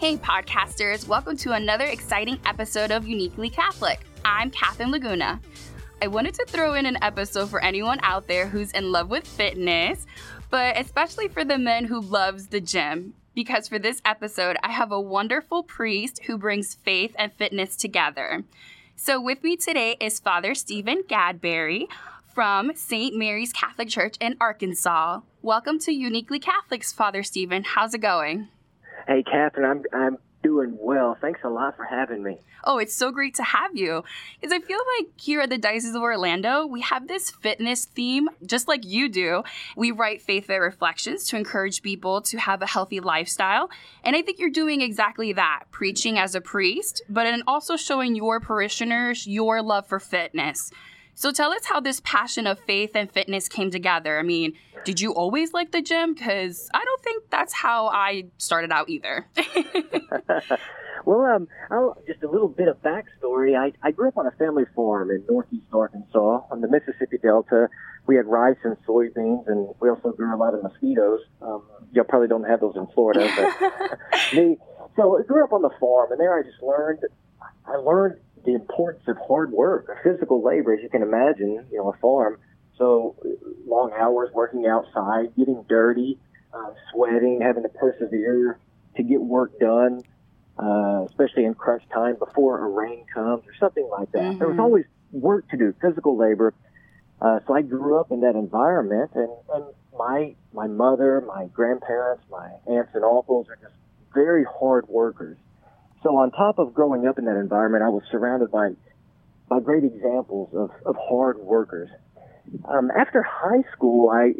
Hey, podcasters, welcome to another exciting episode of Uniquely Catholic. I'm Catherine Laguna. I wanted to throw in an episode for anyone out there who's in love with fitness, but especially for the men who loves the gym. Because for this episode, I have a wonderful priest who brings faith and fitness together. So with me today is Father Stephen Gadberry from St. Mary's Catholic Church in Arkansas. Welcome to Uniquely Catholics, Father Stephen. How's it going? Hey, Catherine, I'm I'm doing well. Thanks a lot for having me. Oh, it's so great to have you. Because I feel like here at the Diocese of Orlando, we have this fitness theme, just like you do. We write faith fit reflections to encourage people to have a healthy lifestyle. And I think you're doing exactly that, preaching as a priest, but and also showing your parishioners your love for fitness. So tell us how this passion of faith and fitness came together. I mean, did you always like the gym? Because I don't think that's how I started out either. well, um, I'll, just a little bit of backstory. I, I grew up on a family farm in northeast Arkansas on the Mississippi Delta. We had rice and soybeans, and we also grew a lot of mosquitoes. Um, y'all probably don't have those in Florida, but me. So I grew up on the farm, and there I just learned. I learned the importance of hard work, physical labor, as you can imagine, you know, a farm. So long hours working outside, getting dirty, uh, sweating, having to persevere to get work done, uh, especially in crunch time before a rain comes or something like that. Mm-hmm. There was mm-hmm. always work to do, physical labor. Uh, so I grew up in that environment, and, and my my mother, my grandparents, my aunts and uncles are just very hard workers. So on top of growing up in that environment, I was surrounded by by great examples of, of hard workers. Um, after high school, I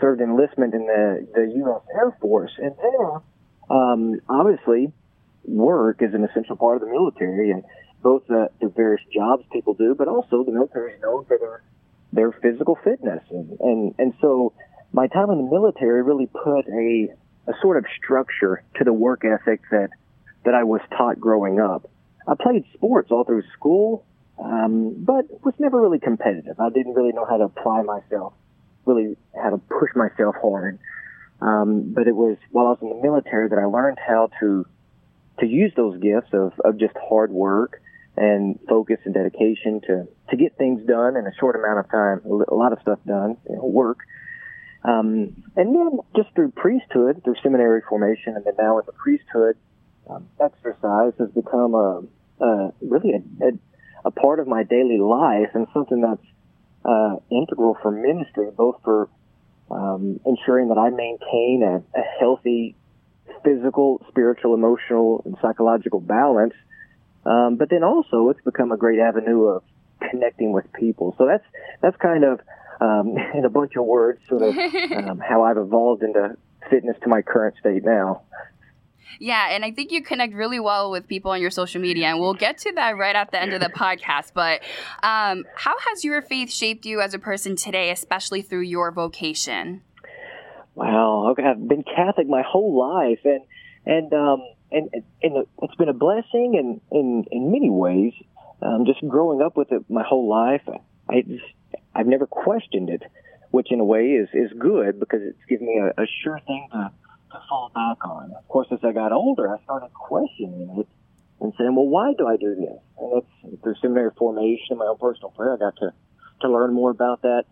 served enlistment in the, the U.S. Air Force, and there, um, obviously, work is an essential part of the military, and both the, the various jobs people do, but also the military is known for their their physical fitness, and and, and so my time in the military really put a a sort of structure to the work ethic that that I was taught growing up. I played sports all through school, um, but was never really competitive. I didn't really know how to apply myself, really how to push myself hard. Um, but it was while I was in the military that I learned how to to use those gifts of, of just hard work and focus and dedication to to get things done in a short amount of time, a lot of stuff done, you know, work. Um, and then just through priesthood, through seminary formation, and then now in the priesthood, um, exercise has become a, a really a, a, a, part of my daily life and something that's uh, integral for ministry, both for um, ensuring that I maintain a, a healthy physical, spiritual, emotional, and psychological balance. Um, but then also, it's become a great avenue of connecting with people. So that's that's kind of um, in a bunch of words, sort of um, how I've evolved into fitness to my current state now. Yeah, and I think you connect really well with people on your social media, and we'll get to that right at the end of the podcast. But um, how has your faith shaped you as a person today, especially through your vocation? Wow, okay, I've been Catholic my whole life, and and um, and and it's been a blessing, and in in many ways, um, just growing up with it my whole life, I just I've never questioned it, which in a way is is good because it's given me a, a sure thing to to fall back on. Of course, as I got older, I started questioning it and saying, well, why do I do this? And it's through seminary formation and my own personal prayer, I got to, to learn more about that.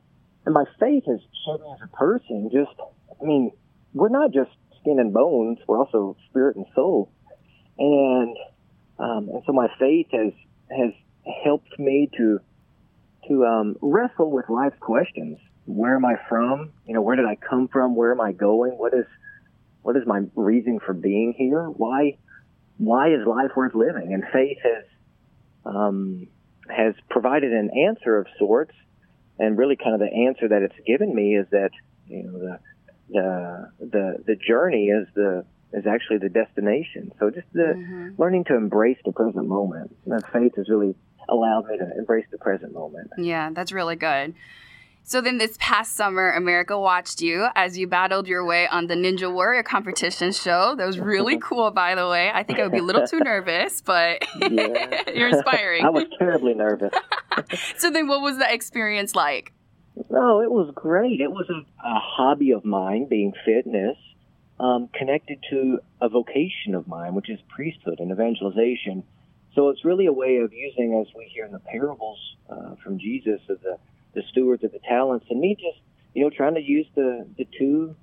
And my faith has shaped me as a person. Just, I mean, we're not just skin and bones, we're also spirit and soul. And, um, and so my faith has, has helped me to, to, um, wrestle with life's questions. Where am I from? You know, where did I come from? Where am I going? What is, what is my reason for being here? Why why is life worth living? And faith has um, has provided an answer of sorts, and really kind of the answer that it's given me is that you know the the the, the journey is the is actually the destination. So just the mm-hmm. learning to embrace the present moment. That faith has really allowed me to embrace the present moment. Yeah, that's really good. So then this past summer, America watched you as you battled your way on the Ninja Warrior competition show. That was really cool, by the way. I think I would be a little too nervous, but yeah. you're inspiring. I was terribly nervous. so then what was the experience like? Oh, it was great. It was a, a hobby of mine, being fitness. um, connected to a vocation of mine, which is priesthood and evangelization. So it's really a way of using, as we hear in the parables uh, from Jesus, of the, the stewards of the talents, and me just, you know, trying to use the, the two,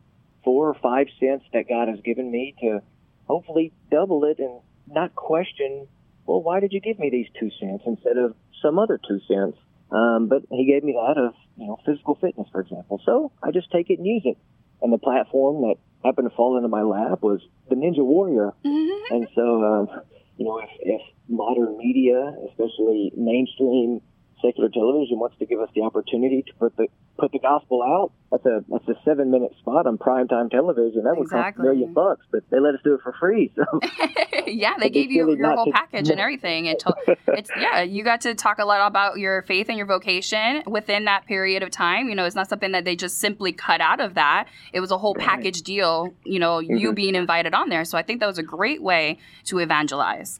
four, or five cents that God has given me to hopefully double it and not question, well, why did you give me these two cents instead of some other two cents? Um, but he gave me that of, you know, physical fitness, for example. So I just take it and use it. And the platform that happened to fall into my lap was the Ninja Warrior. Mm-hmm. And so, um, you know, if, if modern media, especially mainstream secular television wants to give us the opportunity to put the put the gospel out. That's a that's a seven minute spot on primetime television. That would exactly. cost a million bucks, but they let us do it for free. So yeah, they gave you your whole to, package and everything. It to, it's yeah, you got to talk a lot about your faith and your vocation within that period of time. You know, it's not something that they just simply cut out of that. It was a whole package deal. You know, mm-hmm. you being invited on there. So I think that was a great way to evangelize.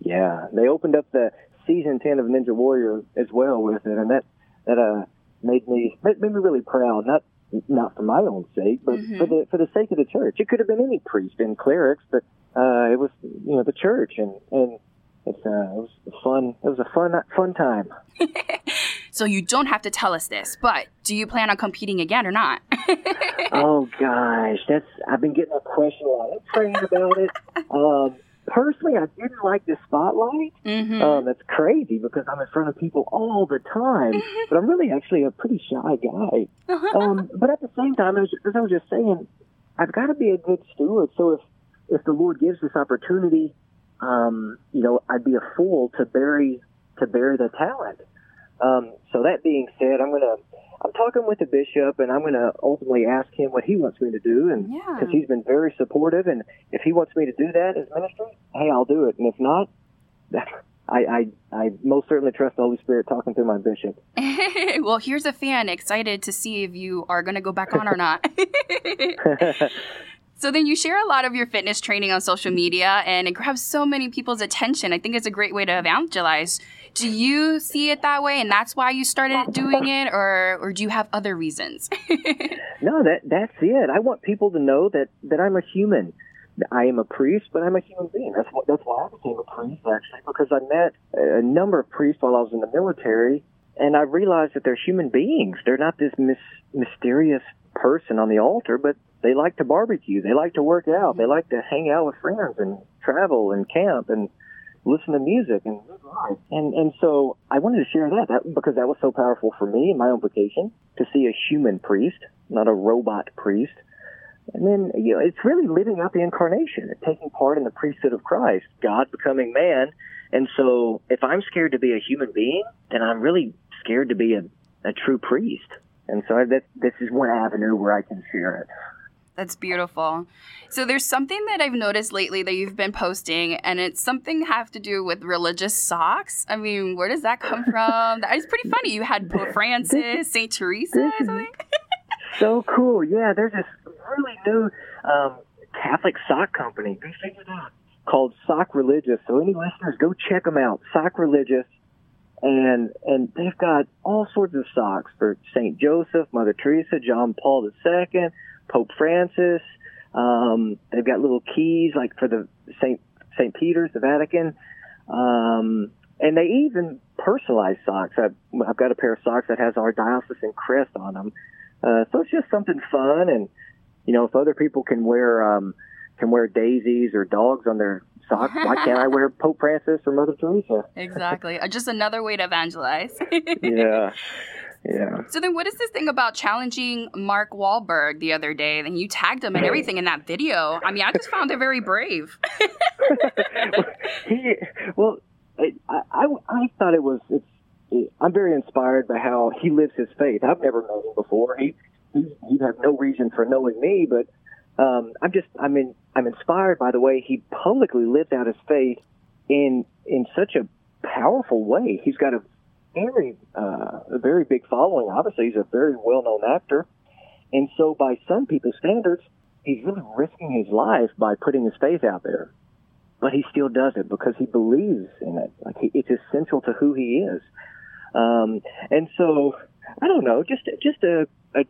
Yeah, they opened up the season ten of Ninja Warrior as well with it, and that that uh made me made me really proud. Not not for my own sake, but mm-hmm. for the for the sake of the church. It could have been any priest and clerics, but uh, it was you know the church, and and it's uh, it was fun. It was a fun fun time. so you don't have to tell us this, but do you plan on competing again or not? oh gosh, that's I've been getting a question a lot. I'm praying about it. Um, personally, I didn't like the spotlight. Mm-hmm. Um, that's crazy because I'm in front of people all the time, mm-hmm. but I'm really actually a pretty shy guy. um, but at the same time, as, as I was just saying, I've got to be a good steward. So if if the Lord gives this opportunity, um, you know, I'd be a fool to bury to bury the talent. Um, so that being said, I'm gonna I'm talking with the bishop, and I'm going to ultimately ask him what he wants me to do, and because yeah. he's been very supportive, and if he wants me to do that as ministry, hey, I'll do it, and if not, I, I, I most certainly trust the Holy Spirit talking through my bishop. well, here's a fan excited to see if you are going to go back on or not. So then you share a lot of your fitness training on social media and it grabs so many people's attention. I think it's a great way to evangelize. Do you see it that way and that's why you started doing it or or do you have other reasons? no, that that's it. I want people to know that that I'm a human. I am a priest, but I'm a human being. That's what, that's why I became a priest actually because I met a number of priests while I was in the military and I realized that they're human beings. They're not this mis- mysterious person on the altar, but they like to barbecue. They like to work out. They like to hang out with friends and travel and camp and listen to music and and and so I wanted to share that, that because that was so powerful for me in my own vocation to see a human priest, not a robot priest. And then you know, it's really living out the incarnation, and taking part in the priesthood of Christ, God becoming man. And so if I'm scared to be a human being, then I'm really scared to be a, a true priest. And so that this is one avenue where I can share it. That's beautiful. So there's something that I've noticed lately that you've been posting, and it's something have to do with religious socks. I mean, where does that come from? That is pretty funny. You had Pope Francis, Saint Teresa, something. so cool. Yeah, there's this really new um, Catholic sock company. Go figure it out. Called Sock Religious. So any listeners, go check them out. Sock Religious and and they've got all sorts of socks for Saint Joseph, Mother Teresa, John Paul II, Pope Francis. Um, they've got little keys like for the Saint Saint Peter's, the Vatican, um, and they even personalize socks. I've, I've got a pair of socks that has our diocesan crest on them, uh, so it's just something fun. And you know, if other people can wear um, can wear daisies or dogs on their socks, why can't I wear Pope Francis or Mother Teresa? exactly, uh, just another way to evangelize. yeah. Yeah. So then, what is this thing about challenging Mark Wahlberg the other day? And you tagged him and everything in that video. I mean, I just found it very brave. he, well, I, I, I thought it was. It's. It, I'm very inspired by how he lives his faith. I've never known him before. He, he, you have no reason for knowing me, but um, I'm just. I mean, I'm inspired by the way he publicly lived out his faith in in such a powerful way. He's got a very uh, a very big following. Obviously, he's a very well known actor, and so by some people's standards, he's really risking his life by putting his faith out there. But he still does it because he believes in it. Like he, it's essential to who he is. Um, and so I don't know, just just a, a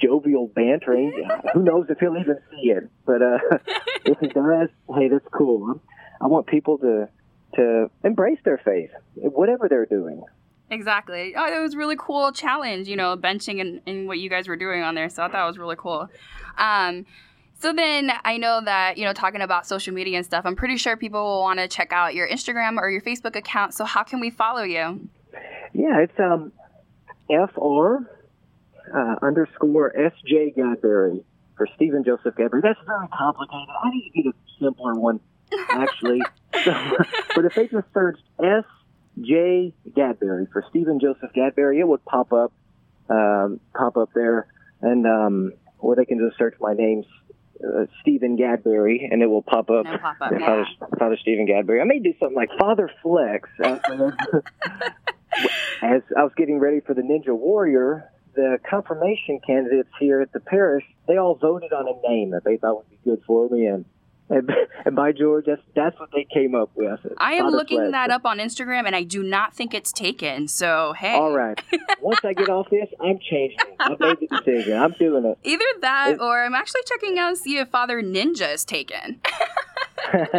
jovial bantering. Who knows if he'll even see it? But uh, if he does, hey, that's cool. I want people to to embrace their faith, whatever they're doing. Exactly. Oh, it was really cool challenge, you know, benching and, and what you guys were doing on there. So I thought it was really cool. Um, so then I know that, you know, talking about social media and stuff, I'm pretty sure people will want to check out your Instagram or your Facebook account. So how can we follow you? Yeah, it's um, FR uh, underscore SJ Gadberry for Stephen Joseph Gadberry. That's very complicated. I need to get a simpler one, actually. so, but if they just searched S.J. Gadberry for Stephen Joseph Gadberry, it would pop up, um, pop up there. And, um, or they can just search my name, uh, Stephen Gadberry, and it will pop up. pop up Yeah, yeah. Father, Father Stephen Gadberry. I may do something like Father Flex. Uh, As I was getting ready for the Ninja Warrior, the confirmation candidates here at the parish, they all voted on a name that they thought would be good for me, and and, and by George, that's that's what they came up with. I am looking that up on Instagram and I do not think it's taken. So, hey. All right. Once I get off this, I'm changing. I made the decision. I'm doing it. Either that or I'm actually checking out and see if Father Ninja is taken.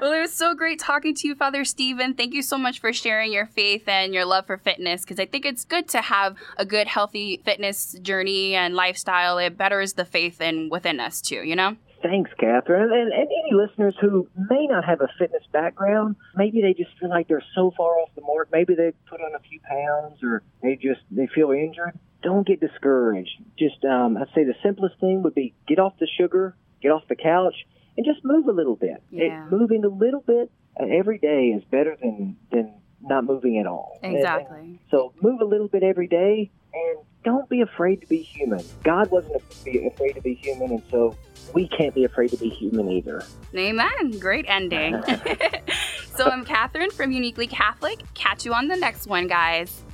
Well, it was so great talking to you, Father Stephen. Thank you so much for sharing your faith and your love for fitness because I think it's good to have a good, healthy fitness journey and lifestyle. It betters the faith in within us too, you know? Thanks, Catherine. And, and any listeners who may not have a fitness background, maybe they just feel like they're so far off the mark. Maybe they put on a few pounds, or they just they feel injured. Don't get discouraged. Just um, I'd say the simplest thing would be get off the sugar, get off the couch, and just move a little bit. Yeah. It, moving a little bit every day is better than than not moving at all. And- and Exactly. so move a little bit every day, and don't be afraid to be human. God wasn't afraid to be human, and so we can't be afraid to be human either. Amen. Great ending. so I'm Catherine from Uniquely Catholic. Catch you on the next one, guys.